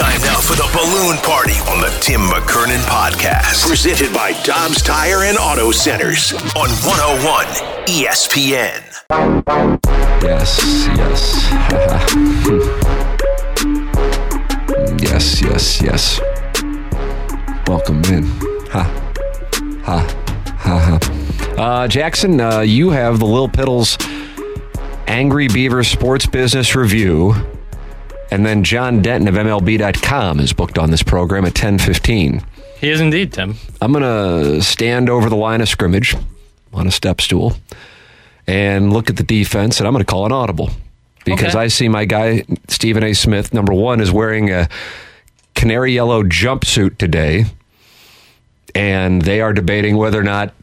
Time now for the balloon party on the Tim McKernan podcast. Presented by Dobbs Tire and Auto Centers on 101 ESPN. Yes, yes. yes, yes, yes. Welcome in. Ha. Ha. Ha ha. Uh, Jackson, uh, you have the Lil Piddles Angry Beaver Sports Business Review. And then John Denton of MLB.com is booked on this program at 1015. He is indeed, Tim. I'm going to stand over the line of scrimmage on a step stool and look at the defense, and I'm going to call an audible because Okay. I see my guy, Stephen A. Smith, number one, is wearing a canary yellow jumpsuit today, and they are debating whether or not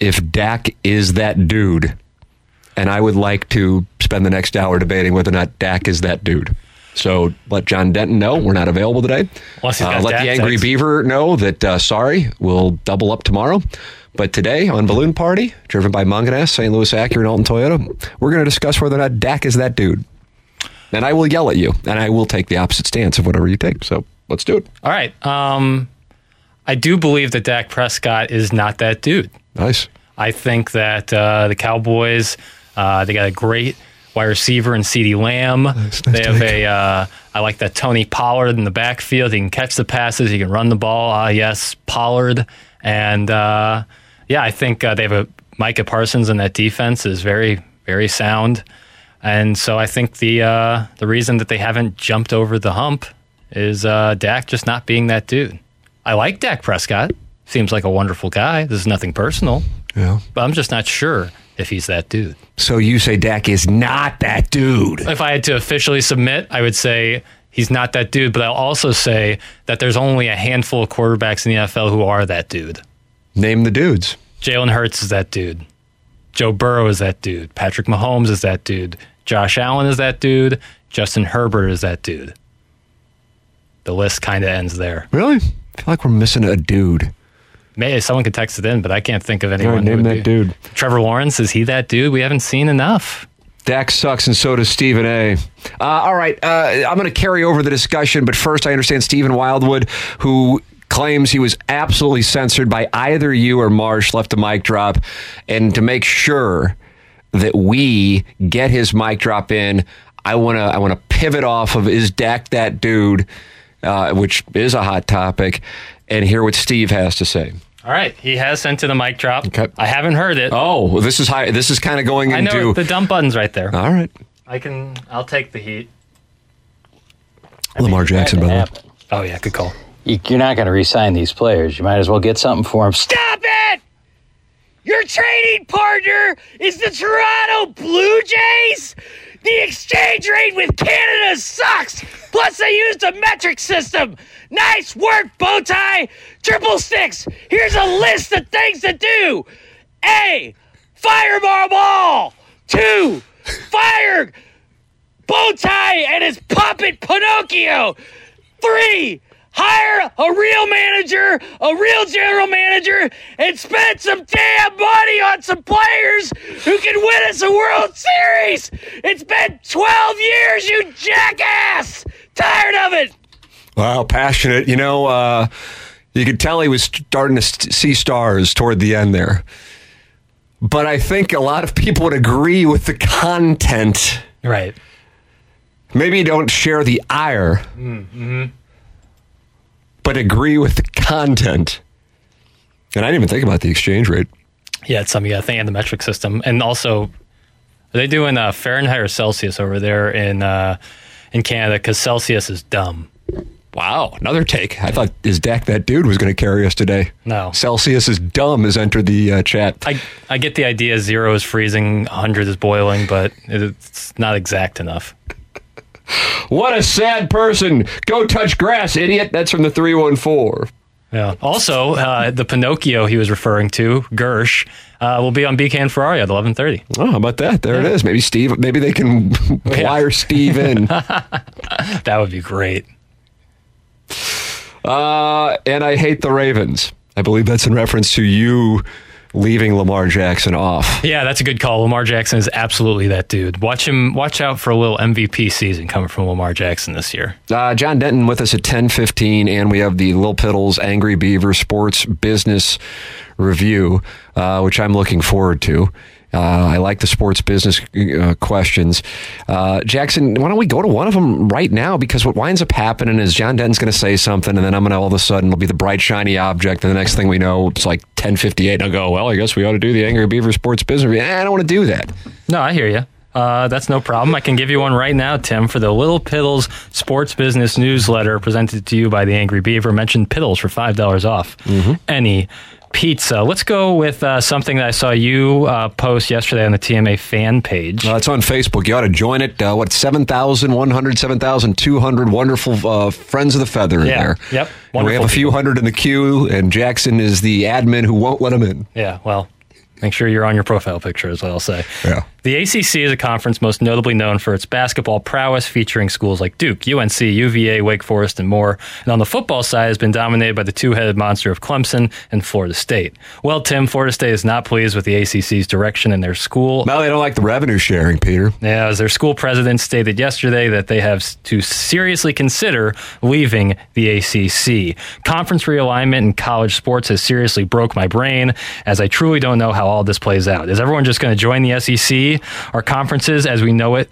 if Dak is that dude. And I would like to spend the next hour debating whether or not Dak is that dude. So let John Denton know we're not available today. Uh, let the Angry text. Beaver know that, uh, sorry, we'll double up tomorrow. But today on Balloon Party, driven by Mungenast, St. Louis Acura, and Alton Toyota, we're going to discuss whether or not Dak is that dude. And I will yell at you, and I will take the opposite stance of whatever you take. So let's do it. All right. Um, I do believe that Dak Prescott is not that dude. Nice. I think that uh, the Cowboys, uh, they got a great wide receiver and CeeDee Lamb. nice they have take. a, uh, I like that Tony Pollard in the backfield. He can catch the passes. He can run the ball. Ah, yes, Pollard. And uh, yeah, I think uh, they have a Micah Parsons in that defense is very, very sound. And so I think the uh, the reason that they haven't jumped over the hump is uh, Dak just not being that dude. I like Dak Prescott. Seems like a wonderful guy. This is nothing personal. Yeah. But I'm just not sure if he's that dude. So you say Dak is not that dude. If I had to officially submit, I would say he's not that dude. But I'll also say that there's only a handful of quarterbacks in the NFL who are that dude. Name the dudes. Jalen Hurts is that dude. Joe Burrow is that dude. Patrick Mahomes is that dude. Josh Allen is that dude. Justin Herbert is that dude. The list kind of ends there. Really? I feel like we're missing a dude. Maybe someone could text it in, but I can't think of anyone. right, name that be- dude. Trevor Lawrence is he that dude? We haven't seen enough. Dak sucks, and so does Stephen A. Uh, all right, uh, I'm going to carry over the discussion, but first, I understand Stephen Wildwood, who claims he was absolutely censored by either you or Marsh, left a mic drop, and to make sure that we get his mic drop in, I want to I want to pivot off of is Dak that dude, uh, which is a hot topic, and hear what Steve has to say. All right, he has sent to the mic drop. Okay. I haven't heard it. Oh, well, this is high. This is kind of going I into. know the dump button's right there. all right, I can. I'll take the heat. Lamar Jackson, by the way. Oh yeah, good call. You- You're not going to re-sign these players. You might as well get something for them. Stop it! Your trading partner is the Toronto Blue Jays? The exchange rate with Canada sucks! Plus, they used a metric system! Nice work, bow Bowtie! Triple six! Here's a list of things to do! A. Fire Ball! Two. Fire Bowtie and his puppet Pinocchio! Three, hire a real manager, a real general manager, and spend some damn money on some players who can win us a World Series. It's been 12 years, you jackass! Tired of it! Wow, passionate. You know, uh, you could tell he was starting to see stars toward the end there. But I think a lot of people would agree with the content. Right. Maybe you don't share the ire, but agree with the content. And I didn't even think about the exchange rate. Yeah, it's something you got to think of the metric system, and also are they doing uh, Fahrenheit or Celsius over there in uh, in Canada? Because Celsius is dumb. Wow, another take. I thought is Dak that dude was going to carry us today. No. Celsius is dumb has entered the uh, chat. I, I get the idea zero is freezing, 100 is boiling, but it's not exact enough. What a sad person. Go touch grass, idiot. That's from the 314. Yeah. Also, uh, the Pinocchio he was referring to, Girsch, uh, will be on BK and Ferrari at 11:30. Oh, how about that? There it is. Maybe Steve. Maybe they can wire Steve in. That would be great. Uh, and I hate the Ravens. I believe that's in reference to you leaving Lamar Jackson off. Yeah, that's a good call. Lamar Jackson is absolutely that dude. Watch him. Watch out for a little MVP season coming from Lamar Jackson this year. Uh, John Denton with us at ten fifteen, and we have the Lil Piddles Angry Beaver Sports Business Review, uh, which I'm looking forward to. Uh, I like the sports business uh, questions. Uh, Jackson, why don't we go to one of them right now? Because what winds up happening is John Denton's going to say something, and then I'm going to all of a sudden it'll be the bright shiny object, and the next thing we know, it's like 10:58. I'll go, well, I guess we ought to do the Angry Beaver Sports Business Eh, I don't want to do that. No, I hear you. Uh, that's no problem. I can give you one right now, Tim, for the Little Piddles Sports Business Newsletter presented to you by the Angry Beaver. Mentioned Piddles for $5 off any pizza. Let's go with uh, something that I saw you uh, post yesterday on the TMA fan page. It's on Facebook. You ought to join it. Uh, what, 7,100, 7,200 wonderful uh, friends of the feather in Yeah. there. Yep. We have a few people. hundred in the queue, and Jackson is the admin who won't let them in. Yeah, well, make sure you're on your profile picture, is what I'll say. Yeah. The ACC is a conference most notably known for its basketball prowess, featuring schools like Duke, UNC, UVA, Wake Forest, and more. And on the football side, has been dominated by the two-headed monster of Clemson and Florida State. Well, Tim, Florida State is not pleased with the ACC's direction in their school. Now they don't like the revenue sharing, Peter. Yeah, as their school president stated yesterday that they have to seriously consider leaving the ACC. Conference realignment in college sports has seriously broke my brain, as I truly don't know how all this plays out. Is everyone just going to join the SEC? Are conferences, as we know it,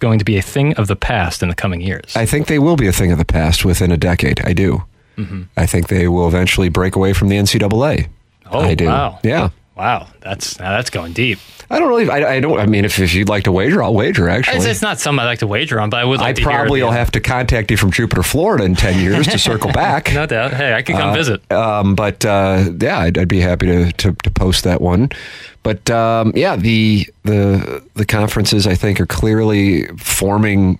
going to be a thing of the past in the coming years? I think they will be a thing of the past within a decade. I do. Mm-hmm. I think they will eventually break away from the NCAA. Oh, I do. wow. Yeah. Wow, that's now that's going deep. I don't really. I, I don't. I mean, if, if you'd like to wager, I'll wager. Actually, It's, it's not something I like to wager on, but I would like I probably will have to contact you from Jupiter, Florida, in ten years to circle back. No doubt. Hey, I could come visit. Um, but uh, yeah, I'd, I'd be happy to, to, to post that one. But um, yeah, the the the conferences I think are clearly forming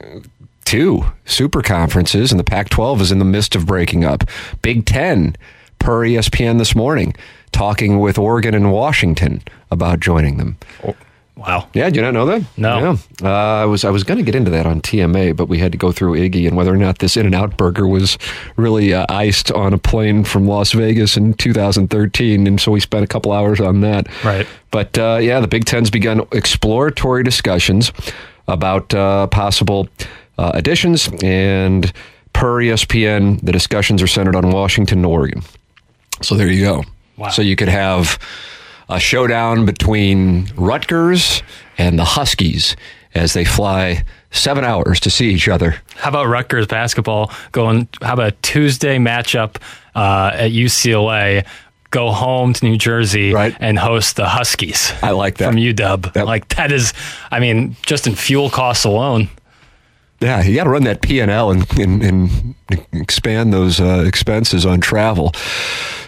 two super conferences, and the Pac-12 is in the midst of breaking up. Big Ten, per ESPN this morning, talking with Oregon and Washington about joining them. Wow. Yeah, do you not know that? No. Yeah. Uh, I was I was going to get into that on TMA, but we had to go through Iggy and whether or not this In and Out burger was really uh, iced on a plane from Las Vegas in 2013, and so we spent a couple hours on that. Right. But uh, yeah, the Big Ten's begun exploratory discussions about uh, possible uh, additions, and per ESPN, the discussions are centered on Washington and Oregon. So there you go. Wow. So you could have a showdown between Rutgers and the Huskies as they fly seven hours to see each other. How about Rutgers basketball going? How about a Tuesday matchup uh, at UCLA? Go home to New Jersey Right. and host the Huskies. I like that. from UW. Yep. Like that is, I mean, just in fuel costs alone. Yeah, you got to run that P and L and and expand those uh, expenses on travel.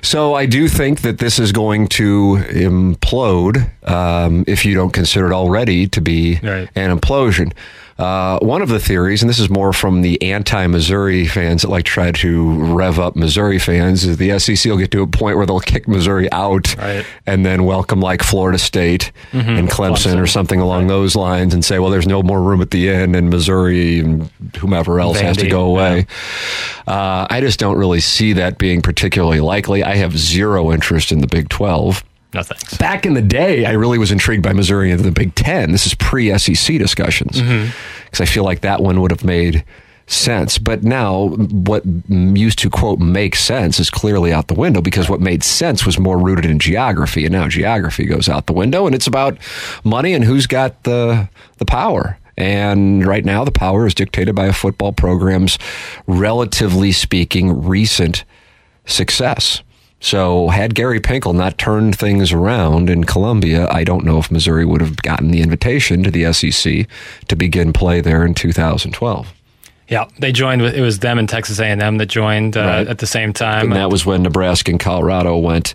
So I do think that this is going to implode um, if you don't consider it already to be Right. an implosion. Uh, one of the theories, and this is more from the anti-Missouri fans that like try to rev up Missouri fans, is the SEC will get to a point where they'll kick Missouri out Right. and then welcome like Florida State and Clemson, or something along those lines, and say, well, there's no more room at the end, and Missouri and whomever else has to go away. Uh, I just don't really see that being particularly likely. I have zero interest in the Big Twelve. No thanks. Back in the day, I really was intrigued by Missouri and the Big Ten. This is pre SEC discussions mm-hmm. because I feel like that one would have made sense. But now, what used to quote make sense is clearly out the window because what made sense was more rooted in geography, and now geography goes out the window, and it's about money and who's got the the power. And right now, the power is dictated by a football program's, relatively speaking, recent success. So, had Gary Pinkel not turned things around in Columbia, I don't know if Missouri would have gotten the invitation to the SEC to begin play there in 2012. Yeah, they joined with it was them and Texas A&M that joined uh, Right. at the same time. And that was when Nebraska and Colorado went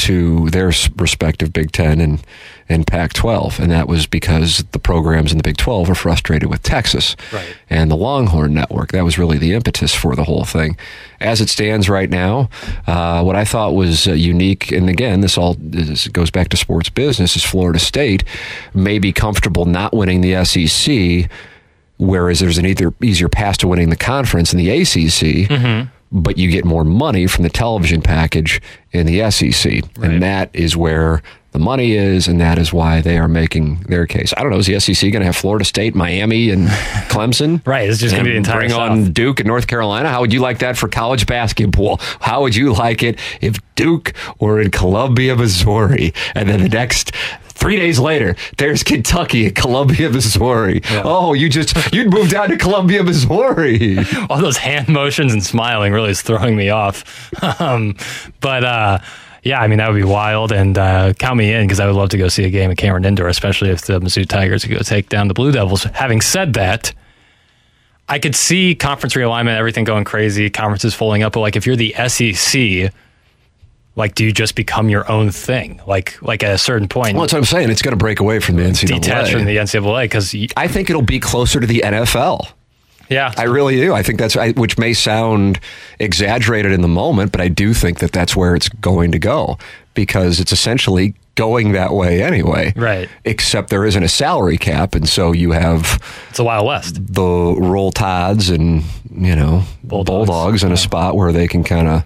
to their respective Big Ten and, and Pac 12. And that was because the programs in the Big 12 were frustrated with Texas Right. and the Longhorn Network. That was really the impetus for the whole thing. As it stands right now, uh, what I thought was uh, unique, and again, this all this goes back to sports business, is Florida State may be comfortable not winning the SEC whereas there's an either easier path to winning the conference in the ACC, but you get more money from the television package in the SEC, and that is where the money is, and that is why they are making their case. I don't know. Is the SEC going to have Florida State, Miami, and Clemson? Right, it's just gonna be And the entire Bring on Duke and North Carolina. How would you like that for college basketball? How would you like it if Duke were in Columbia, Missouri, and then the next three days later, there's Kentucky and Columbia, Missouri? Oh, you just you'd move down to Columbia, Missouri. all those hand motions and smiling really is throwing me off. um, but uh, yeah, I mean that would be wild, and uh, count me in because I would love to go see a game at Cameron Indoor, especially if the Mizzou Tigers go take down the Blue Devils. Having said that. I could see conference realignment, everything going crazy, conferences folding up. But like, if you're the SEC, like, do you just become your own thing? Like, like at a certain point, Well, that's what I'm saying. It's going to break away from the NCAA. detach from the NCAA because, I think it'll be closer to the NFL. Yeah, I really do. I think that's I, which may sound exaggerated in the moment, but I do think that that's where it's going to go because it's essentially going that way anyway. Right. Except there isn't a salary cap, and so you have it's a Wild West. the roll tides and you know Bulldogs. bulldogs, in a spot where they can kind of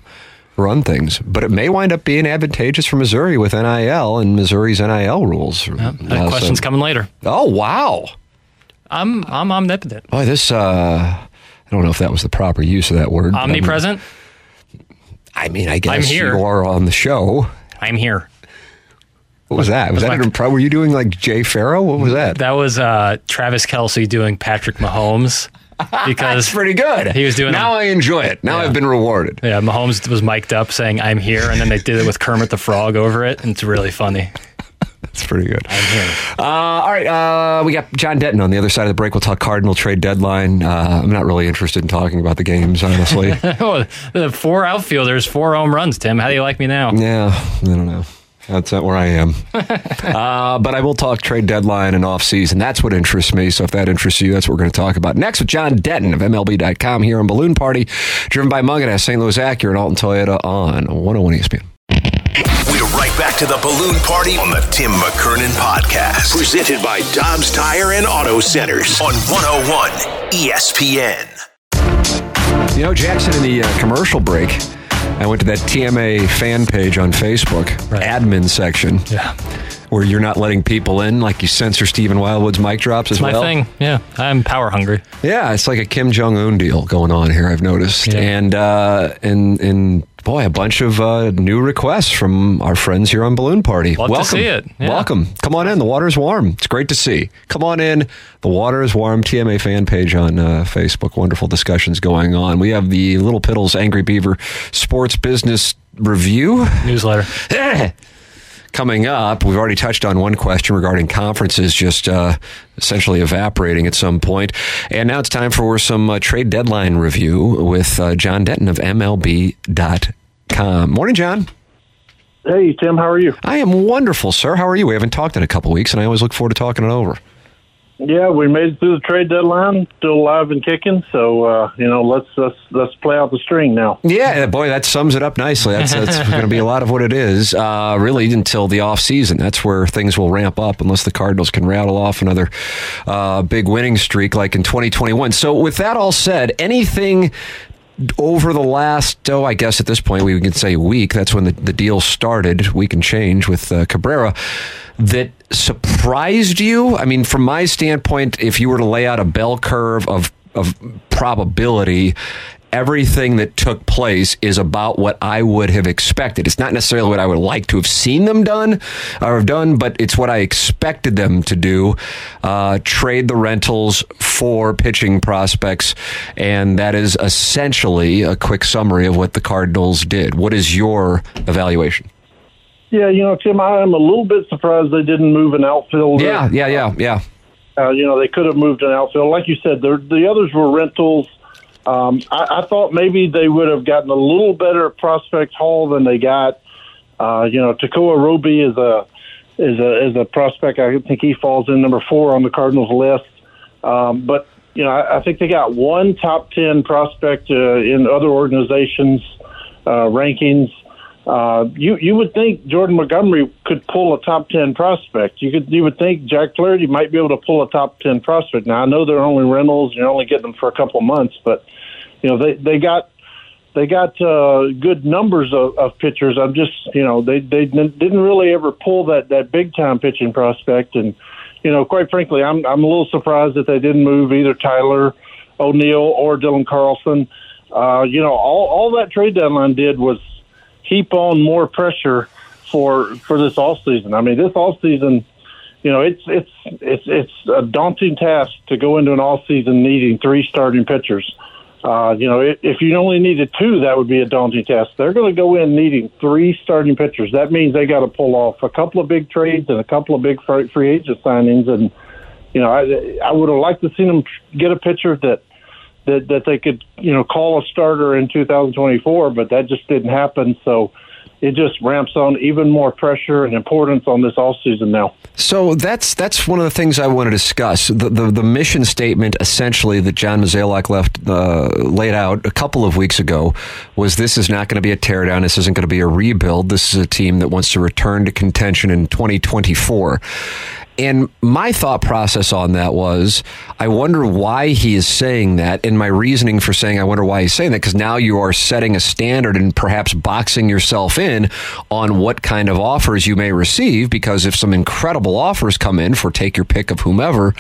run things. But it may wind up being advantageous for Missouri with NIL and Missouri's NIL rules. Uh, question's so- coming later. Oh wow. I'm I'm omnipotent, Boy, this, uh, I don't know if that was the proper use of that word. I'm- omnipresent. I mean, I guess here. you are on the show. I'm here. What was that? Was that my- an improv? Were you doing like Jay Pharoah? What was that? That was uh, Travis Kelce doing Patrick Mahomes because That's pretty good. He was doing Now I enjoy it. Now Yeah. I've been rewarded. yeah, Mahomes was mic'd up saying "I'm here," and then they did it with Kermit the Frog over it, and it's really funny. That's pretty good. I'm here. Uh, all right, uh, we got John Denton on the other side of the break. We'll talk Cardinal trade deadline. Uh, I'm not really interested in talking about the games, honestly. oh, the four outfielders, four home runs. Tim, how do you like me now? yeah, I don't know. That's not where I am. uh, but I will talk trade deadline and off season. That's what interests me. So if that interests you, that's what we're going to talk about next with John Denton of MLB.com here on Balloon Party, driven by Mungenast, St. Louis Acura, and Alton Toyota on 101 ESPN. We're right back to the balloon party on the Tim McKernan podcast. Presented by Dobbs Tire and Auto Centers on 101 ESPN. You know, Jackson, in the uh, commercial break, I went to that TMA fan page on Facebook, Right. admin section, Yeah, where you're not letting people in, like you censor Stephen Wildwood's mic drops as my well. thing. Yeah, I'm power hungry. Yeah, it's like a Kim Jong Un deal going on here. I've noticed, Yeah. and uh, and and boy, a bunch of uh, new requests from our friends here on Balloon Party. Love to Welcome, see it. Yeah. welcome. Come on in. The water's warm. It's great to see. Come on in. The water is warm. TMA fan page on uh, Facebook. Wonderful discussions going on. We have the Little Piddles Angry Beaver Sports Business Review Newsletter. coming up. We've already touched on one question regarding conferences just uh, essentially evaporating at some point. And now it's time for some uh, trade deadline review with uh, John Denton of MLB.com. Morning, John. Hey, Tim, how are you? I am wonderful, sir. How are you? We haven't talked in a couple weeks, and I always look forward to talking it over. Yeah, we made it through the trade deadline, still alive and kicking. So, uh, you know, let's let's let's play out the string now. Yeah, boy, that sums it up nicely. That's, that's going to be a lot of what it is, uh, really, until the off season. That's where things will ramp up, unless the Cardinals can rattle off another uh, big winning streak like in 2021. So, with that all said, anything over the last, oh, I guess at this point we can say week. That's when the, the deal started. We can change with uh, Cabrera. That surprised you? I mean, from my standpoint, if you were to lay out a bell curve of of probability, everything that took place is about what I would have expected. It's not necessarily what I would like to have seen them done or have done, but it's what I expected them to do. Uh, trade the rentals for pitching prospects, and that is essentially a quick summary of what the Cardinals did. What is your evaluation? Yeah, you know, Tim, I am a little bit surprised they didn't move an outfielder. Yeah, yeah, yeah, yeah. Uh, you know, they could have moved an outfield. Like you said, the the others were rentals. Um, I, I thought maybe they would have gotten a little better prospect haul than they got. Uh, you know, Tekoah Roby is a is a is a prospect. I think he falls in number four on the Cardinals list. Um, but you know, I, I think they got one top ten prospect uh, in other organizations' uh, rankings. Uh, you you would think Jordan Montgomery could pull a top ten prospect. You could you would think Jack Flaherty might be able to pull a top ten prospect. Now I know they're only rentals, and you're only getting them for a couple months, but you know they they got they got uh, good numbers of, of pitchers. I'm just you know they they didn't really ever pull that that big time pitching prospect, and you know quite frankly I'm I'm a little surprised that they didn't move either Tyler O'Neill or Dylan Carlson. Uh, you know all all that trade deadline did was heap on more pressure for for this off season. I mean, this off season, you know, it's it's it's it's a daunting task to go into an off season needing three starting pitchers. Uh, you know, if you only needed two, that would be a daunting task. They're going to go in needing three starting pitchers. That means they got to pull off a couple of big trades and a couple of big free agent signings. And you know, I I would have liked to see them get a pitcher that that that they could you know call a starter in 2024, but that just didn't happen. So it just ramps on even more pressure and importance on this all season now. So that's that's one of the things I want to discuss. The the, the mission statement essentially that John Mozeliak left uh, laid out a couple of weeks ago was this is not going to be a teardown. This isn't going to be a rebuild. This is a team that wants to return to contention in 2024. And my thought process on that was, I wonder why he is saying that. And my reasoning for saying, I wonder why he's saying that, because now you are setting a standard and perhaps boxing yourself in on what kind of offers you may receive. Because if some incredible offers come in for take your pick of whomever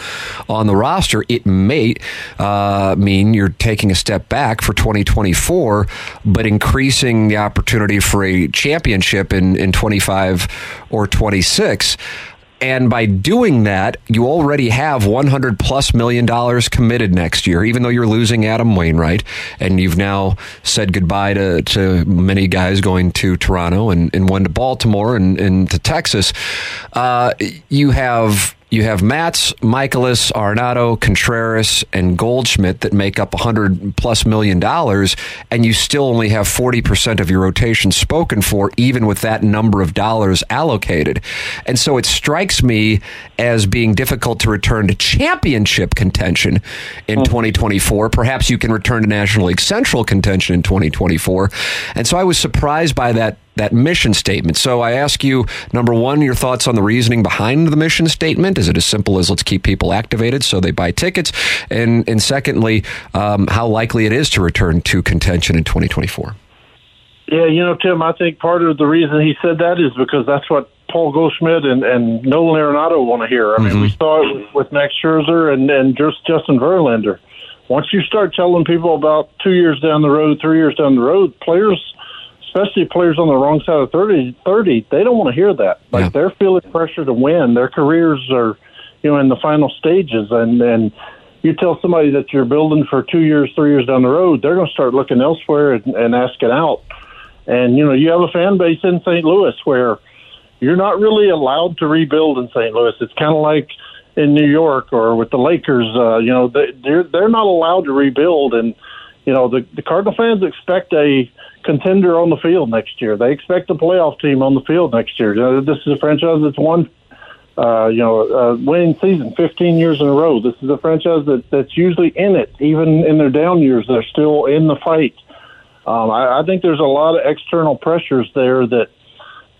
on the roster, it may uh, mean you're taking a step back for 2024, but increasing the opportunity for a championship in, in 25 or 26. And by doing that, you already have 100 plus million dollars committed next year, even though you're losing Adam Wainwright. And you've now said goodbye to, to many guys going to Toronto and, and one to Baltimore and, and to Texas. Uh, you have you have Matz, Mikolas, Arenado, Contreras, and Goldschmidt that make up 100 plus million dollars, and you still only have 40% of your rotation spoken for, even with that number of dollars allocated. And so it strikes me as being difficult to return to championship contention in hmm. 2024. Perhaps you can return to National League Central contention in 2024. And so I was surprised by that that mission statement. So I ask you, number one, your thoughts on the reasoning behind the mission statement. Is it as simple as let's keep people activated so they buy tickets? And and secondly, um, how likely it is to return to contention in 2024? Yeah, you know, Tim, I think part of the reason he said that is because that's what Paul Goldschmidt and, and Nolan Arenado want to hear. I mean, mm-hmm. we saw it with, with Max Scherzer and, and just Justin Verlander. Once you start telling people about two years down the road, three years down the road, players – especially players on the wrong side of 30, 30 they don't want to hear that. Like yeah. they're feeling pressure to win. Their careers are, you know, in the final stages, and and you tell somebody that you're building for two years, three years down the road, they're going to start looking elsewhere and, and asking out. And you know, you have a fan base in St. Louis where you're not really allowed to rebuild in St. Louis. It's kind of like in New York or with the Lakers. Uh, you know, they, they're they're not allowed to rebuild, and you know the the Cardinal fans expect a contender on the field next year. They expect a playoff team on the field next year. You know, this is a franchise that's won, uh, you know, uh, winning season 15 years in a row. This is a franchise that, that's usually in it, even in their down years. They're still in the fight. Um, I, I think there's a lot of external pressures there that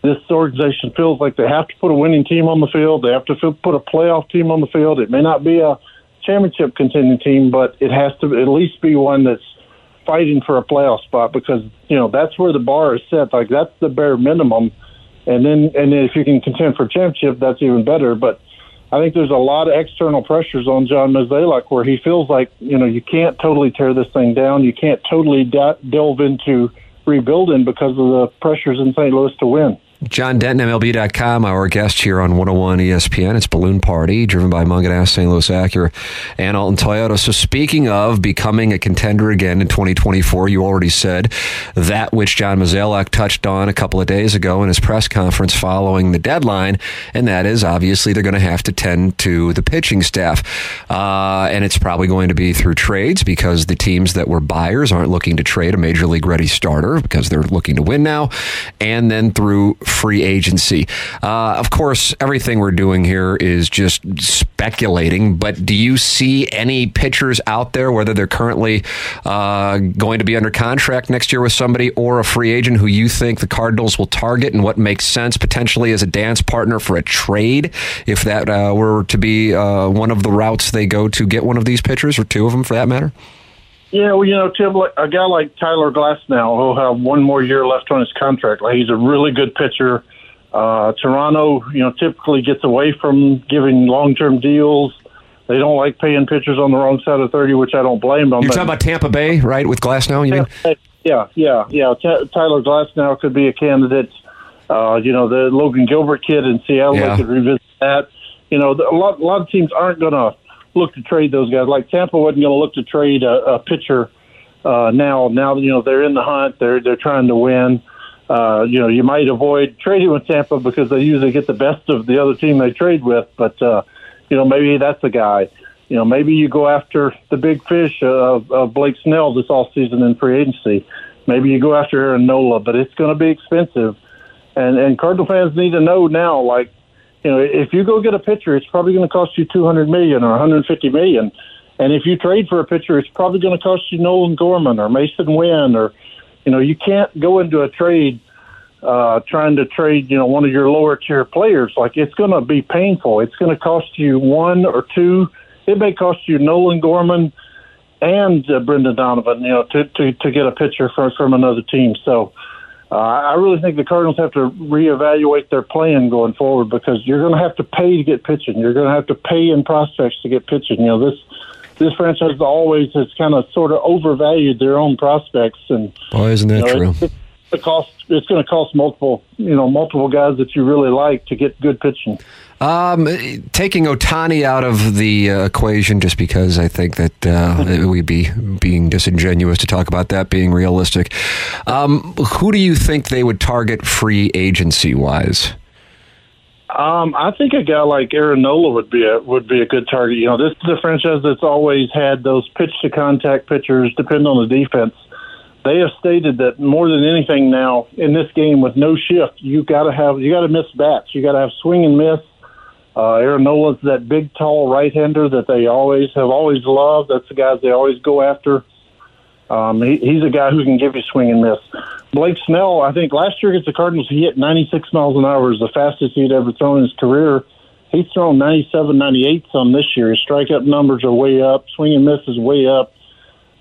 this organization feels like they have to put a winning team on the field. They have to put a playoff team on the field. It may not be a championship contending team, but it has to at least be one that's fighting for a playoff spot because you know that's where the bar is set. Like that's the bare minimum, and then and then if you can contend for championship, that's even better. But I think there's a lot of external pressures on John Mozeliak where he feels like you know you can't totally tear this thing down. You can't totally de- delve into rebuilding because of the pressures in St. Louis to win. John Denton, MLB.com, our guest here on 101 ESPN. It's Balloon Party, driven by Mungenast, St. Louis Acura, and Alton Toyota. So, speaking of becoming a contender again in 2024, you already said that which John Mozeliak touched on a couple of days ago in his press conference following the deadline, and that is obviously they're going to have to tend to the pitching staff. Uh, and it's probably going to be through trades because the teams that were buyers aren't looking to trade a major league ready starter because they're looking to win now, and then through free agency. Uh, of course, everything we're doing here is just speculating, but do you see any pitchers out there, whether they're currently uh, going to be under contract next year with somebody or a free agent who you think the Cardinals will target and what makes sense potentially as a dance partner for a trade if that uh, were to be uh, one of the routes they go to get one of these pitchers or two of them for that matter? Yeah, well, you know, Tim, a guy like Tyler Glasnow, who'll have one more year left on his contract. Like he's a really good pitcher. Uh, Toronto, you know, typically gets away from giving long-term deals. They don't like paying pitchers on the wrong side of thirty, which I don't blame them. You're talking about Tampa Bay, right? With Glasnow, you mean? Yeah, yeah, yeah. T- Tyler Glasnow could be a candidate. Uh, you know, the Logan Gilbert kid in Seattle, Yeah. they could revisit that. You know, a lot, a lot of teams aren't going to look to trade those guys. Like Tampa wasn't going to look to trade a, a pitcher uh, now. Now you know they're in the hunt. They're they're trying to win. Uh, you know, you might avoid trading with Tampa because they usually get the best of the other team they trade with. But uh, you know, maybe that's the guy. You know, maybe you go after the big fish of, of Blake Snell this off season in free agency. Maybe you go after Aaron Nola, but it's going to be expensive. And and Cardinal fans need to know now, like you know, if you go get a pitcher, it's probably going to cost you two hundred million or one hundred fifty million. And if you trade for a pitcher, it's probably going to cost you Nolan Gorman or Masyn Winn or, you know, you can't go into a trade uh, trying to trade, you know, one of your lower tier players. Like it's going to be painful. It's going to cost you one or two. It may cost you Nolan Gorman and uh, Brendan Donovan, you know, to, to, to get a pitcher from, from another team. So, uh, I really think the Cardinals have to reevaluate their plan going forward because you're going to have to pay to get pitching. You're going to have to pay in prospects to get pitching. You know this this franchise always has kind of sort of overvalued their own prospects, and why isn't that you know, true? The cost. It's going to cost multiple, you know, multiple guys that you really like to get good pitching. Um, taking Ohtani out of the uh, equation, just because I think that uh, we'd be being disingenuous to talk about that being realistic. Um, who do you think they would target free agency wise? Um, I think a guy like Aaron Nola would be a would be a good target. You know, this is a franchise that's always had those pitch to contact pitchers, depending on the defense. They have stated that more than anything now in this game with no shift, you got to have you got to miss bats. You got to have swing and miss. Uh, Aaron Nola's that big, tall right-hander that they always have always loved. That's the guys they always go after. Um, he, he's a guy who can give you swing and miss. Blake Snell, I think last year against the Cardinals, he hit 96 miles an hour, is the fastest he'd ever thrown in his career. He's thrown 97, 98 some this year. His strikeout numbers are way up. Swing and miss is way up.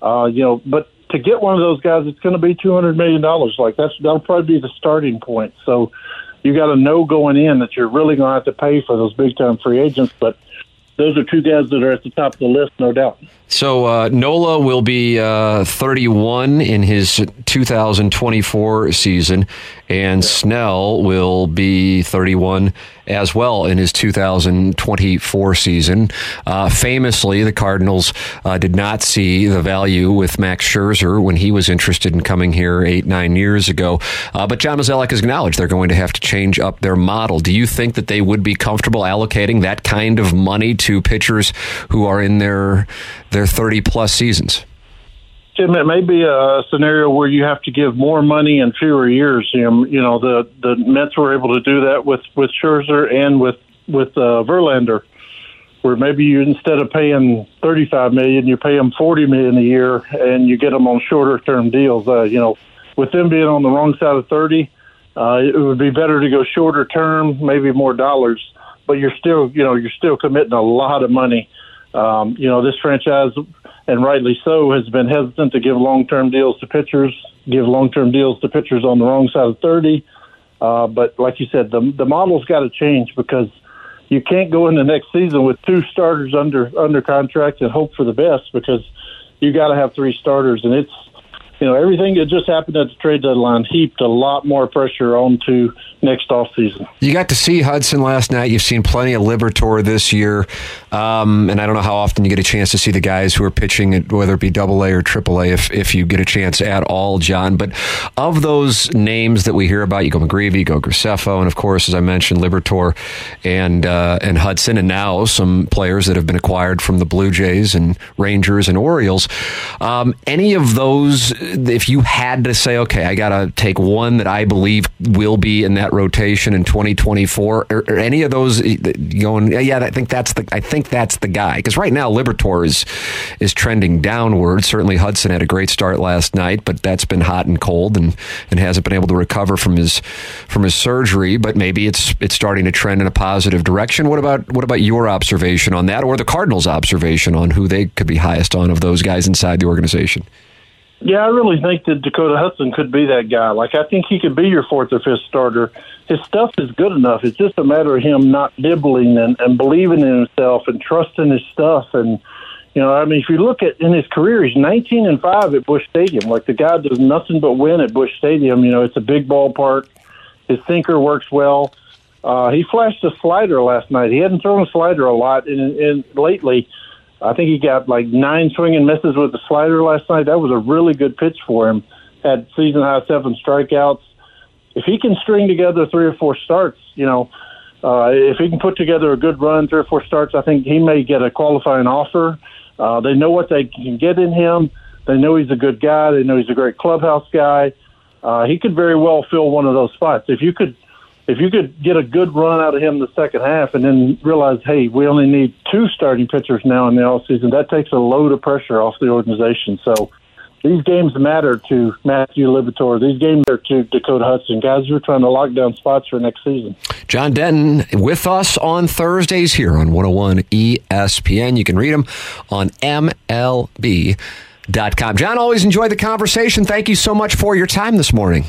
Uh, you know, but to get one of those guys, it's going to be 200 million dollars. Like that's that'll probably be the starting point. So you got to know going in that you're really going to have to pay for those big time free agents. But those are two guys that are at the top of the list, no doubt. So uh, Nola will be uh, 31 in his 2024 season, and Snell will be 31 as well in his 2024 season. Uh, famously, the Cardinals uh, did not see the value with Max Scherzer when he was interested in coming here eight, nine years ago. Uh, but John Mozeliak has acknowledged they're going to have to change up their model. Do you think that they would be comfortable allocating that kind of money to pitchers who are in their their 30 plus seasons? Tim, it may be a scenario where you have to give more money in fewer years. You know, you know the the Mets were able to do that with with Scherzer and with with uh, Verlander, where maybe you instead of paying thirty five million, you pay them forty million a year, and you get them on shorter term deals. Uh, you know, with them being on the wrong side of thirty, uh, it would be better to go shorter term, maybe more dollars, but you're still you know you're still committing a lot of money. Um, you know, this franchise and rightly so, has been hesitant to give long-term deals to pitchers, give long-term deals to pitchers on the wrong side of 30. Uh, but like you said, the the model's got to change because you can't go into next season with two starters under under contract and hope for the best because you got to have three starters, and it's you know everything that just happened at the trade deadline heaped a lot more pressure onto next off season. You got to see Hudson last night. You've seen plenty of Liberatore this year, um, and I don't know how often you get a chance to see the guys who are pitching whether it be Double A or Triple A, if if you get a chance at all, John. But of those names that we hear about, you go McGreevy, you go Graceffo, and of course, as I mentioned, Liberatore and uh, and Hudson, and now some players that have been acquired from the Blue Jays and Rangers and Orioles. Um, any of those, if you had to say, okay, I got to take one that I believe will be in that rotation in 2024, or, or any of those going, yeah, I think that's the, I think that's the guy. Because right now, Liberatore is is trending downward. Certainly, Hudson had a great start last night, but that's been hot and cold, and and hasn't been able to recover from his from his surgery. But maybe it's it's starting to trend in a positive direction. What about what about your observation on that, or the Cardinals' observation on who they could be highest on of those guys inside the organization? Yeah, I really think that Dakota Hudson could be that guy. Like, I think he could be your fourth or fifth starter. His stuff is good enough. It's just a matter of him not nibbling and, and believing in himself and trusting his stuff. And, you know, I mean, if you look at in his career, he's 19 and 5 at Busch Stadium. Like, the guy does nothing but win at Busch Stadium. You know, it's a big ballpark. His sinker works well. Uh, he flashed a slider last night. He hadn't thrown a slider a lot in, in lately. I think he got like nine swinging misses with the slider last night. That was a really good pitch for him. Had season high seven strikeouts. If he can string together three or four starts, you know, uh, if he can put together a good run, three or four starts, I think he may get a qualifying offer. Uh, they know what they can get in him. They know he's a good guy. They know he's a great clubhouse guy. Uh, he could very well fill one of those spots. If you could if you could get a good run out of him the second half and then realize, hey, we only need two starting pitchers now in the off season, that takes a load of pressure off the organization. So these games matter to Matthew Liberatore. These games are to Dakota Hudson. Guys who are trying to lock down spots for next season. John Denton with us on Thursdays here on 101 ESPN. You can read him on MLB.com. John, always enjoy the conversation. Thank you so much for your time this morning.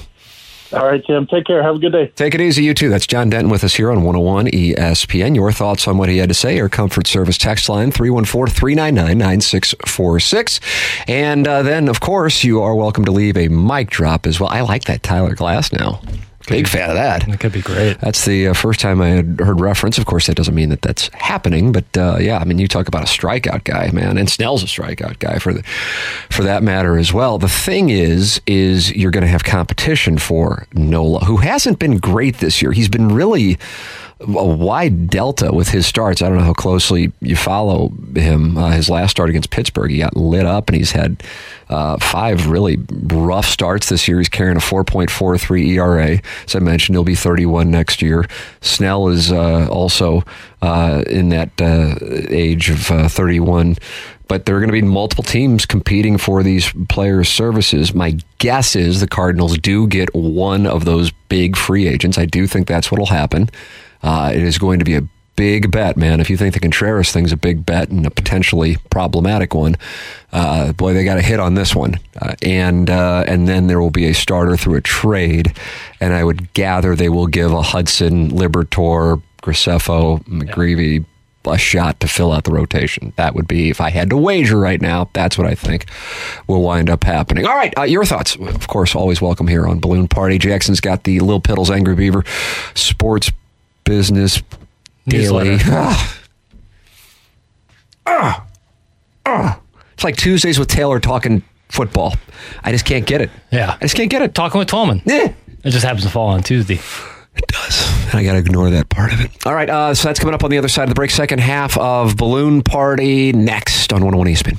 All right, Tim. Take care. Have a good day. Take it easy, you too. That's John Denton with us here on 101 ESPN. Your thoughts on what he had to say, our comfort service text line 314 399 9646. And uh, then, of course, you are welcome to leave a mic drop as well. I like that Tyler Glasnow. Big fan of that. It could be great. That's the uh, first time I had heard reference. Of course, that doesn't mean that that's happening, but uh, yeah, I mean, you talk about a strikeout guy, man, and Snell's a strikeout guy for the, for that matter as well. The thing is, is you're going to have competition for Nola, who hasn't been great this year. He's been really a wide delta with his starts. I don't know how closely you follow him. Uh, his last start against Pittsburgh, he got lit up, and he's had uh, five really rough starts this year. He's carrying a 4.43 ERA. As I mentioned, he'll be 31 next year. Snell is uh, also uh, in that uh, age of uh, 31 but there are going to be multiple teams competing for these players' services. My guess is the Cardinals do get one of those big free agents. I do think that's what will happen. Uh, it is going to be a big bet, man. If you think the Contreras thing's a big bet and a potentially problematic one, uh, boy, they got a hit on this one. Uh, and uh, and then there will be a starter through a trade, and I would gather they will give a Hudson, Liberatore, Graceffo, McGreevy. A shot to fill out the rotation. That would be, if I had to wager right now, that's what I think will wind up happening. All right, uh, your thoughts, of course, always welcome here on Balloon Party. Jackson's got the Lil Piddles Angry Beaver Sports Business Daily. Ah. Ah. Ah. It's like Tuesdays with Taylor talking football. I just can't get it. Yeah. I just can't get it. Talking with Tolman. Yeah. It just happens to fall on Tuesday. It does. And I got to ignore that part of it. All right. Uh, so that's coming up on the other side of the break. Second half of Balloon Party next on 101 ESPN.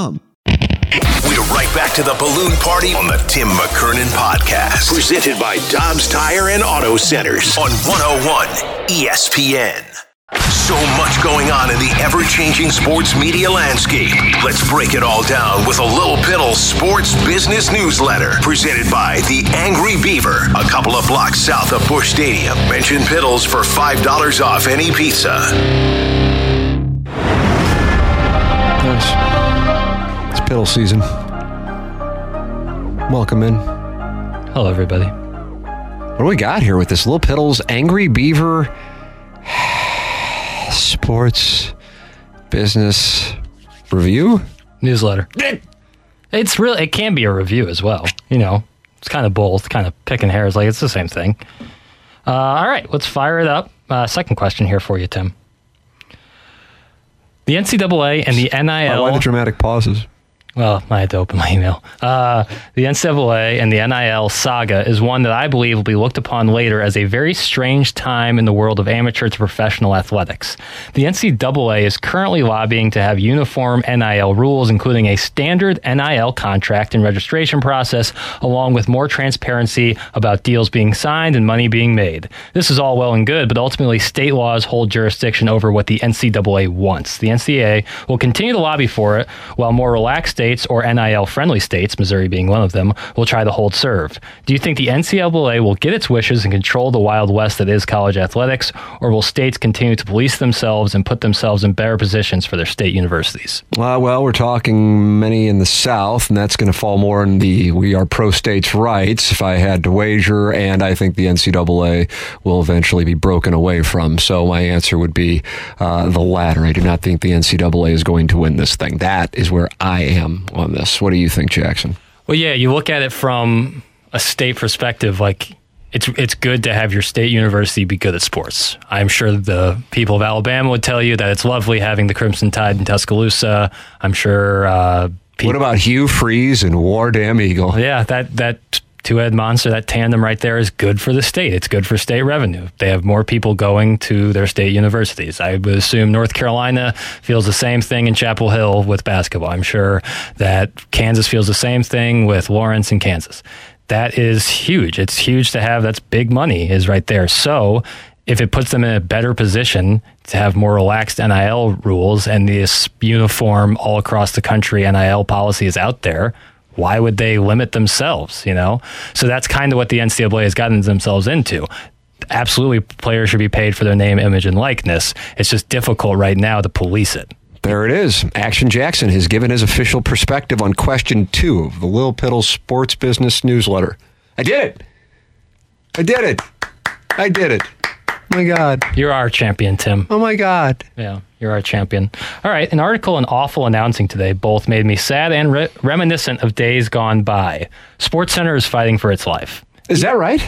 We're right back to the balloon party on the Tim McKernan podcast. Presented by Dobbs Tire and Auto Centers on 101 ESPN. So much going on in the ever changing sports media landscape. Let's break it all down with a Little Piddle Sports Business Newsletter presented by The Angry Beaver, a couple of blocks south of Busch Stadium. Mention Piddles for $5 off any pizza. Nice. It's piddle season. Welcome in. Hello, everybody. What do we got here with this Little Piddles Angry Beaver Sports Business Review? Newsletter. It's really, it can be a review as well. You know, it's kind of both, kind of picking hairs. Like it's the same thing. Uh, all right, let's fire it up. Uh, second question here for you, Tim. The NCAA and the NIL. Why the dramatic pauses? Well, I had to open my email. Uh, the NCAA and the NIL saga is one that I believe will be looked upon later as a very strange time in the world of amateur to professional athletics. The NCAA is currently lobbying to have uniform NIL rules, including a standard NIL contract and registration process, along with more transparency about deals being signed and money being made. This is all well and good, but ultimately, state laws hold jurisdiction over what the NCAA wants. The NCAA will continue to lobby for it, while more relaxed states or NIL friendly states, Missouri being one of them, will try to hold serve. Do you think the NCAA will get its wishes and control the Wild West that is college athletics, or will states continue to police themselves and put themselves in better positions for their state universities? Uh, well, we're talking many in the South, and that's going to fall more in the we are pro states' rights, if I had to wager, and I think the NCAA will eventually be broken away from. So my answer would be uh, the latter. I do not think the NCAA is going to win this thing. That is where I am on this. What do you think, Jackson? Well, yeah, you look at it from a state perspective, like it's it's good to have your state university be good at sports. I'm sure the people of Alabama would tell you that it's lovely having the Crimson Tide in Tuscaloosa. I'm sure. Uh, what about Hugh Freeze and War Damn Eagle? Yeah, that that two head monster, that tandem right there is good for the state. It's good for state revenue. They have more people going to their state universities. I would assume North Carolina feels the same thing in Chapel Hill with basketball. I'm sure that Kansas feels the same thing with Lawrence and Kansas. That is huge. It's huge to have. That's big money is right there. So if it puts them in a better position to have more relaxed NIL rules and this uniform all across the country NIL policy is out there, why would they limit themselves? You know, so that's kind of what the NCAA has gotten themselves into. Absolutely, players should be paid for their name, image, and likeness. It's just difficult right now to police it. There it is. Action Jackson has given his official perspective on question two of the Lil Piddle Sports Business Newsletter. I did it. I did it. I did it. Oh my God. You're our champion, Tim. Oh my God. Yeah, you're our champion. All right, an article and awful announcing today both made me sad and re- reminiscent of days gone by. Sports Center is fighting for its life. Is that right?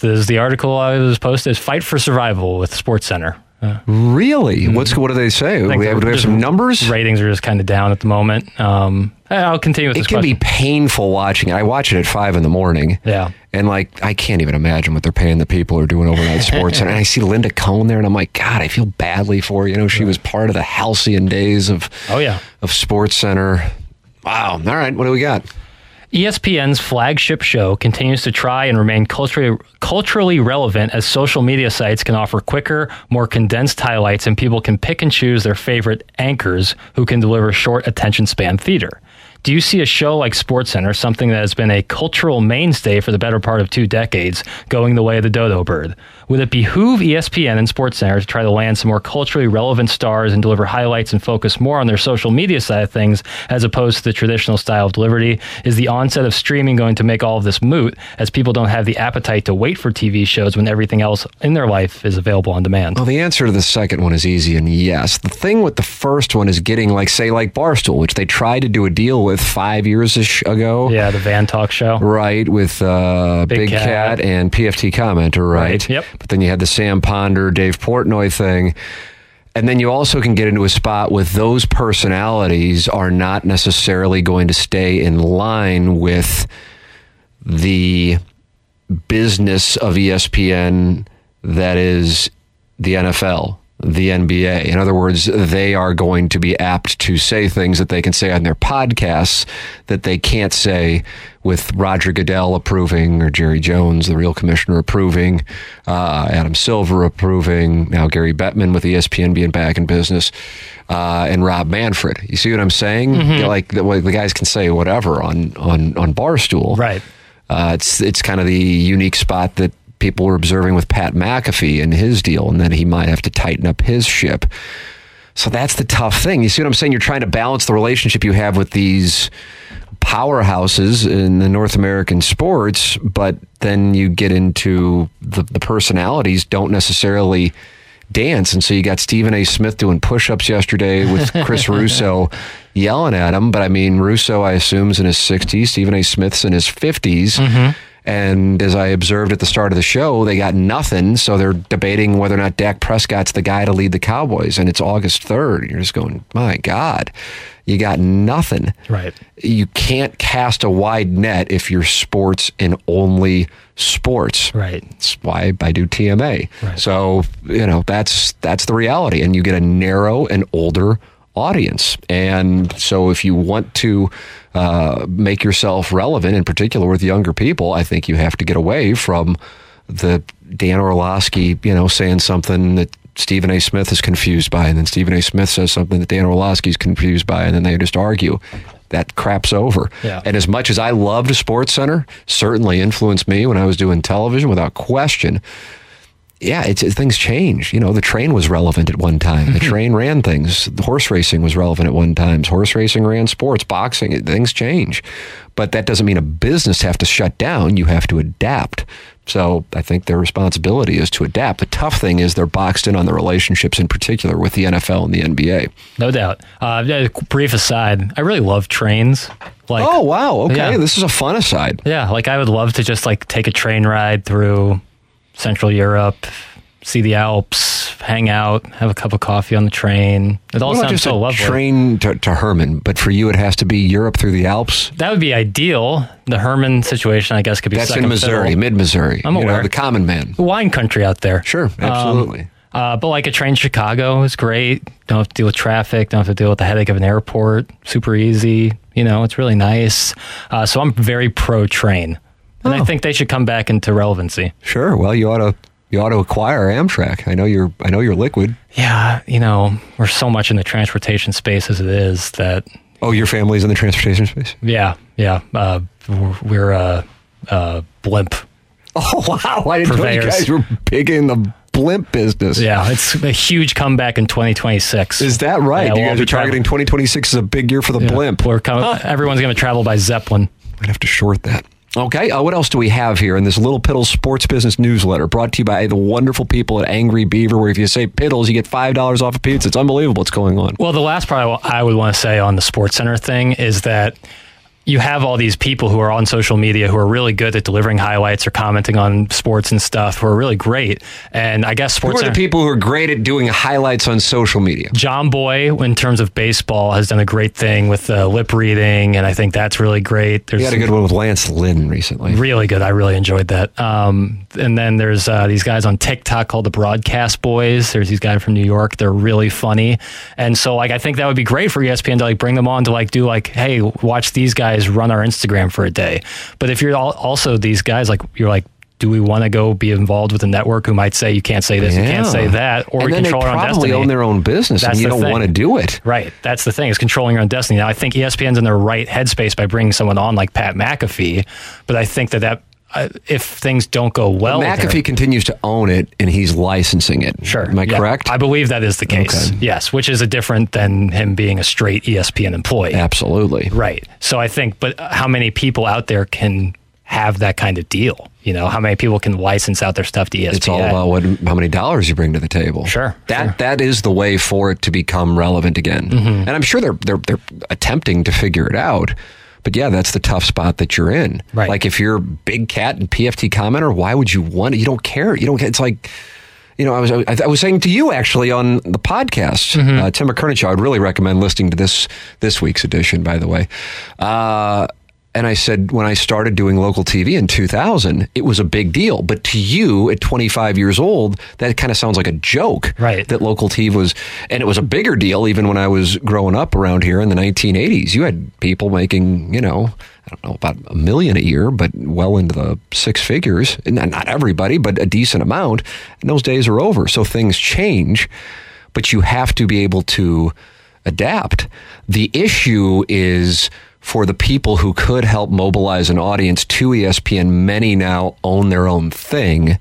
This is the article I was posted. Fight for survival with Sports Center. Uh, really? Mm-hmm. What's what do they say? We have, do we have some numbers. Ratings are just kind of down at the moment. Um, I'll continue with. It can question. be painful watching it. I watch it at five in the morning. Yeah, and like I can't even imagine what they're paying the people who are doing overnight sports. and I see Linda Cohn there, and I'm like, God, I feel badly for her. You know, she right. was part of the halcyon days of oh yeah of Sports Center. Wow. All right, what do we got? ESPN's flagship show continues to try and remain culturally culturally relevant as social media sites can offer quicker, more condensed highlights and people can pick and choose their favorite anchors who can deliver short attention span theater. Do you see a show like SportsCenter, something that has been a cultural mainstay for the better part of two decades, going the way of the dodo bird? Would it behoove ESPN and SportsCenter to try to land some more culturally relevant stars and deliver highlights and focus more on their social media side of things as opposed to the traditional style of delivery? Is the onset of streaming going to make all of this moot as people don't have the appetite to wait for TV shows when everything else in their life is available on demand? Well, the answer to the second one is easy and yes. The thing with the first one is getting like say like Barstool, which they tried to do a deal with five years ago. Yeah, the Van Talk show. Right, with uh, Big, Big Cat. Cat. and PFT Commenter, right? right? Yep. But then you had the Sam Ponder, Dave Portnoy thing. And then you also can get into a spot with those personalities are not necessarily going to stay in line with the business of ESPN that is the NFL the NBA. In other words, they are going to be apt to say things that they can say on their podcasts that they can't say with Roger Goodell approving or Jerry Jones, the real commissioner, approving, uh, Adam Silver approving, now Gary Bettman with ESPN being back in business, uh, and Rob Manfred. You see what I'm saying? Mhm. Like the, the guys can say whatever on on on Barstool, right? Uh, it's it's kind of the unique spot that people were observing with Pat McAfee and his deal, and then he might have to tighten up his ship. So that's the tough thing. You see what I'm saying? You're trying to balance the relationship you have with these powerhouses in the North American sports, but then you get into the, the personalities don't necessarily dance. And so you got Stephen A. Smith doing push ups yesterday with Chris Russo yelling at him. But I mean, Russo, I assume, is in his 60s. Stephen A. Smith's in his 50s. And as I observed at the start of the show, they got nothing. So they're debating whether or not Dak Prescott's the guy to lead the Cowboys. And it's August 3rd. You're just going, my God, you got nothing. Right. You can't cast a wide net if you're sports and only sports. Right. That's why I do TMA. So, you know, that's that's the reality. And you get a narrow and older audience. And so if you want to uh, make yourself relevant, in particular with younger people, I think you have to get away from the Dan Orlovsky, you know, saying something that Stephen A. Smith is confused by, and then Stephen A. Smith says something that Dan Orlovsky is confused by, and then they just argue. That crap's over. Yeah. And as much as I loved Sports Center, certainly influenced me when I was doing television without question. Yeah, it's, it, things change. You know, the train was relevant at one time. The train ran things. The horse racing was relevant at one time. Horse racing ran sports, boxing. Things change, but that doesn't mean a business have to shut down. You have to adapt. So I think their responsibility is to adapt. The tough thing is they're boxed in on the relationships, in particular with the NFL and the NBA. No doubt. Uh, brief aside, I really love trains. Like, oh wow, okay, Yeah. this is a fun aside. Yeah, like I would love to just like take a train ride through Central Europe, see the Alps, hang out, have a cup of coffee on the train. It all sounds just so a lovely. train to, to Hermann, but for you it has to be Europe through the Alps. That would be ideal. The Hermann situation, I guess, could be That's in Missouri, mid Missouri. I'm you know, the common man. wine country out there. Sure, absolutely. Um, uh, but like a train to Chicago is great. Don't have to deal with traffic. Don't have to deal with the headache of an airport. Super easy. You know, it's really nice. Uh, so I'm very pro train, and I Oh. think they should come back into relevancy. Sure. Well, you ought to you ought to acquire Amtrak. I know you're I know you're liquid. Yeah, you know, we're so much in the transportation space as it is that. Oh, your family's in the transportation space. Yeah, yeah. Uh, we're we're uh, uh, blimp. Oh wow! I didn't know you guys were big in the blimp business. Yeah, it's a huge comeback in 2026. Is that right? Yeah, you guys are targeting 2026 as a big year for the Yeah, blimp. We're com- Everyone's going to travel by Zeppelin. I'd have to short that. Okay, uh, what else do we have here in this Little Piddles Sports Business newsletter brought to you by the wonderful people at Angry Beaver, where if you say Piddles, you get $5 off a pizza. It's unbelievable what's going on. Well, the last part I wa- I would want to say on the Sports Center thing is that you have all these people who are on social media who are really good at delivering highlights or commenting on sports and stuff who are really great. And I guess sports Who are the people who are great at doing highlights on social media? Jomboy, in terms of baseball, has done a great thing with uh, lip reading, and I think that's really great. There's You had a good one with Lance Lynn recently. Really good. I really enjoyed that. Um, and then there's uh, these guys on TikTok called the Broadcast Boys. There's these guys from New York. They're really funny. And so, like, I think that would be great for ESPN to like bring them on to like do like, hey, watch these guys run our Instagram for a day. But if you're al- also these guys, like, you're like. Do we want to go be involved with a network who might say you can't say this, you can't say that, or and we then they control our own probably own their own business, That's and you don't thing. want to do it. Right. That's the thing is controlling your own destiny. Now, I think ESPN's in the right headspace by bringing someone on like Pat McAfee, but I think that that uh, if things don't go well, well McAfee there- continues to own it, and he's licensing it. Sure. Am I Yeah. correct? I believe that is the case. Okay. Yes, which is a different than him being a straight ESPN employee. Absolutely. Right. So I think, but how many people out there can have that kind of deal? You know, how many people can license out their stuff to ESPN? It's all about what how many dollars you bring to the table. Sure, That that is the way for it to become relevant again. Mm-hmm. And I'm sure they're they're they're attempting to figure it out. But yeah, that's the tough spot that you're in. Right. Like if you're Big Cat and PFT commenter, why would you want it? You don't care. You don't. It's like. You know, I was I, I was saying to you actually on the podcast, Mm-hmm. uh, Tim McKernan. I would really recommend listening to this this week's edition. By the way, uh, And I said, when I started doing local TV in 2000, it was a big deal. But to you at 25 years old, that kind of sounds like a joke. Right. That local TV was, and it was a bigger deal even when I was growing up around here in the 1980s. You had people making, you know, I don't know, about a million a year, but well into the six figures. And not everybody, but a decent amount. And those days are over. So things change, but you have to be able to adapt. The issue is for the people who could help mobilize an audience to ESPN, many now own their own thing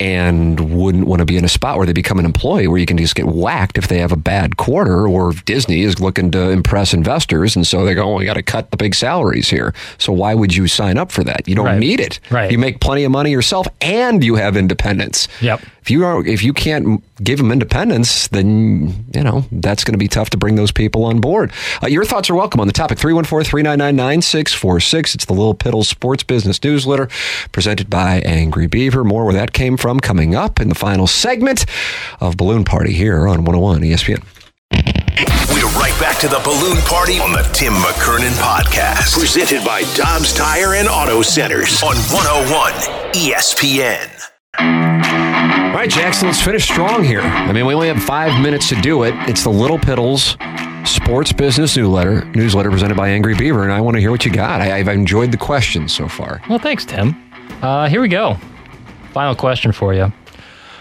and wouldn't want to be in a spot where they become an employee where you can just get whacked if they have a bad quarter or Disney is looking to impress investors and so they go, oh, we got to cut the big salaries here. So why would you sign up for that? You don't Right. need it. Right. You make plenty of money yourself and you have independence. Yep. If you are if you can't give them independence, then you know that's going to be tough to bring those people on board. Uh, your thoughts are welcome on the topic 314-399-9646. It's the Little Piddle Sports Business Newsletter presented by Angry Beaver. More where that came from coming up in the final segment of Balloon Party here on 101 ESPN. We're right back to the balloon party on the Tim McKernan podcast. Presented by Dobbs Tire and Auto Centers on 101 ESPN. All right, Jackson, let's finish strong here. I mean, we only have five minutes to do it. It's the Little Piddles Sports Business Newsletter, newsletter presented by Angry Beaver, and I want to hear what you got. I, I've enjoyed the questions so far. Well, thanks, Tim. Uh, here we go. Final question for you.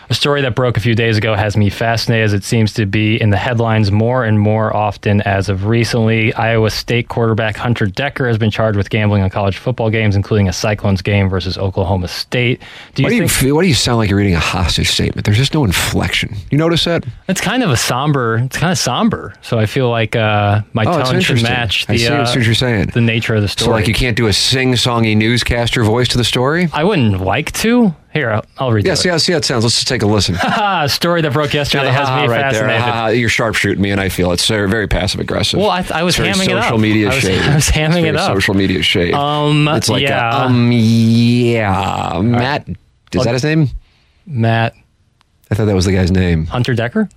A story that broke a few days ago has me fascinated as it seems to be in the headlines more and more often as of recently. Iowa State quarterback Hunter Decker has been charged with gambling on college football games, including a Cyclones game versus Oklahoma State. Do you Why do, you think why do you sound like you're reading a hostage statement? There's just no inflection. You notice that? it's kind of a somber? It's kind of somber. So I feel like uh, my Oh, tone should match I the, see- uh, what you're saying. the nature of the story. So, like, you can't do a sing-songy newscaster voice to the story? I wouldn't like to. Here, I'll, I'll read Yeah, it. see how, see how it sounds. Let's just take a listen. Ah, story that broke yesterday has me right there. fascinated. Ha-ha, you're sharpshooting me, and I feel it's very, very passive aggressive. Well, I, I was hamming it up. social media I was, shade. I was hamming it up. Social media shade. Um, it's like, yeah. a, um, yeah, Matt. Is that his name? Matt I thought that was the guy's name. Hunter Decker.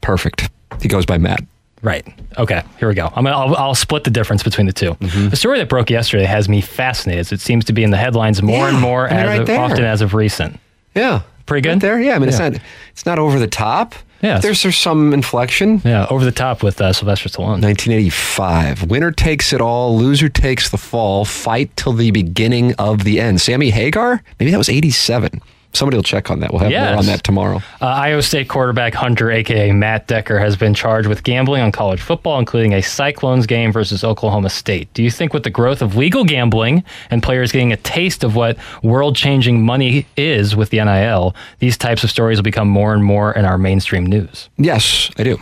Perfect. He goes by Matt. Right. Okay. Here we go. I'm gonna, I'll, I'll split the difference between the 2 Mm-hmm. The story that broke yesterday has me fascinated. It seems to be in the headlines more Yeah, and more I mean, as right of, there. often as of recent. Yeah. Pretty Right good? there. Yeah. I mean, it's not. It's not over the top. Yeah. There's there's some inflection. Yeah, over the top with uh, Sylvester Stallone. 1985. Winner takes it all. Loser takes the fall. Fight till the beginning of the end. Sammy Hagar. Maybe that was 87. Somebody will check on that. We'll have more on that tomorrow. Uh, Iowa State quarterback Hunter, aka Matt Decker, has been charged with gambling on college football, including a Cyclones game versus Oklahoma State. Do you think, with the growth of legal gambling and players getting a taste of what world-changing money is with the NIL, these types of stories will become more and more in our mainstream news? Yes, I do.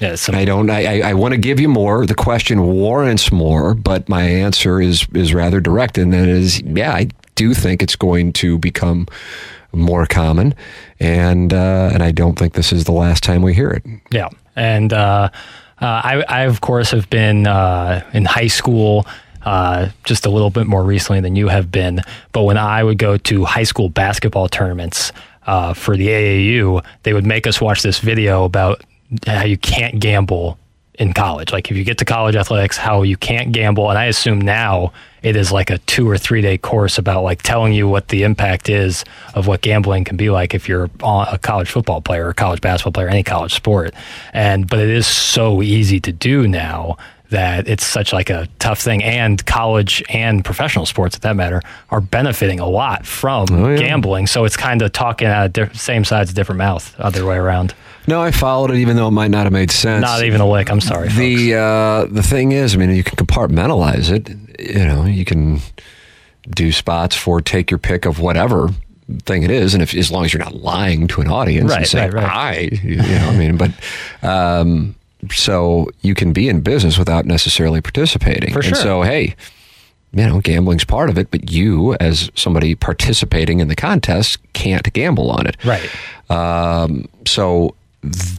Yeah, I don't. I, I, I want to give you more. The question warrants more, but my answer is is rather direct, and that is, yeah, I do think it's going to become more common, and uh, and I don't think this is the last time we hear it. Yeah, and uh, uh, I, I of course have been uh, in high school. Uh, just a little bit more recently than you have been, but when I would go to high school basketball tournaments uh, for the AAU, they would make us watch this video about how you can't gamble in college. Like if you get to college athletics, how you can't gamble. And I assume now it is like a two or three day course about like telling you what the impact is of what gambling can be like if you're a college football player or college basketball player, any college sport. And but it is so easy to do now that it's such like a tough thing and college and professional sports at that matter are benefiting a lot from yeah. gambling so it's kind of talking out of diff- same sides different mouth other way around No, I followed it, even though it might not have made sense. not even a lick i'm sorry folks. the uh, the thing is, I mean, you can compartmentalize it. You know, you can do spots for take your pick of whatever thing it is, and if as long as you're not lying to an audience Right, and saying right, right. I, you know, I mean, but um, so you can be in business without necessarily participating. For And sure. so, hey. You know, gambling's part of it, but you, as somebody participating in the contest, can't gamble on it. right Um, so,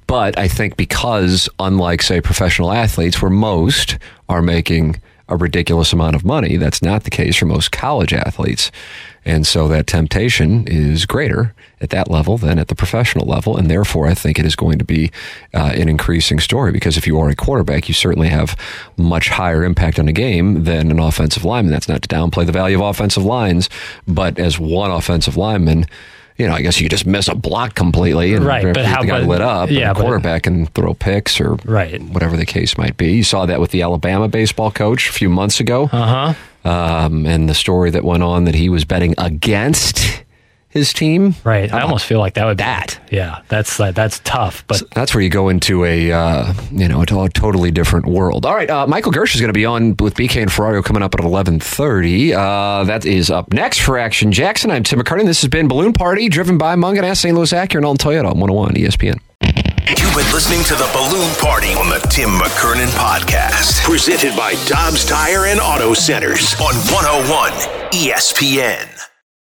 but I think because, unlike, say, professional athletes, where most are making a ridiculous amount of money. That's not the case for most college athletes. And so that temptation is greater at that level than at the professional level. And therefore, I think it is going to be uh, an increasing story because if you are a quarterback, you certainly have much higher impact on a game than an offensive lineman. That's not to downplay the value of offensive lines, but as one offensive lineman, you know, I guess you just miss a block completely and Right, but how- the guy but- lit up. yeah, and but- quarterback can throw picks or Right. whatever the case might be. You saw that with the Alabama baseball coach a few months ago, Uh huh. um, and the story that went on that he was betting against his team. Right. I almost feel like that would that. Yeah, that's like that's tough. But That's where you go into a uh, you know a totally different world. All right, uh, Michael Girsch is going to be on with BK and Ferrario coming up at eleven thirty. Uh, that is up next for Action Jackson. I'm Tim McKernan. This has been Balloon Party, driven by Mungenast, St. Louis Acura, and Alton Toyota on 101 ESPN. You've been listening to the Balloon Party on the Tim McKernan Podcast, presented by Dobbs Tire and Auto Centers on 101 ESPN.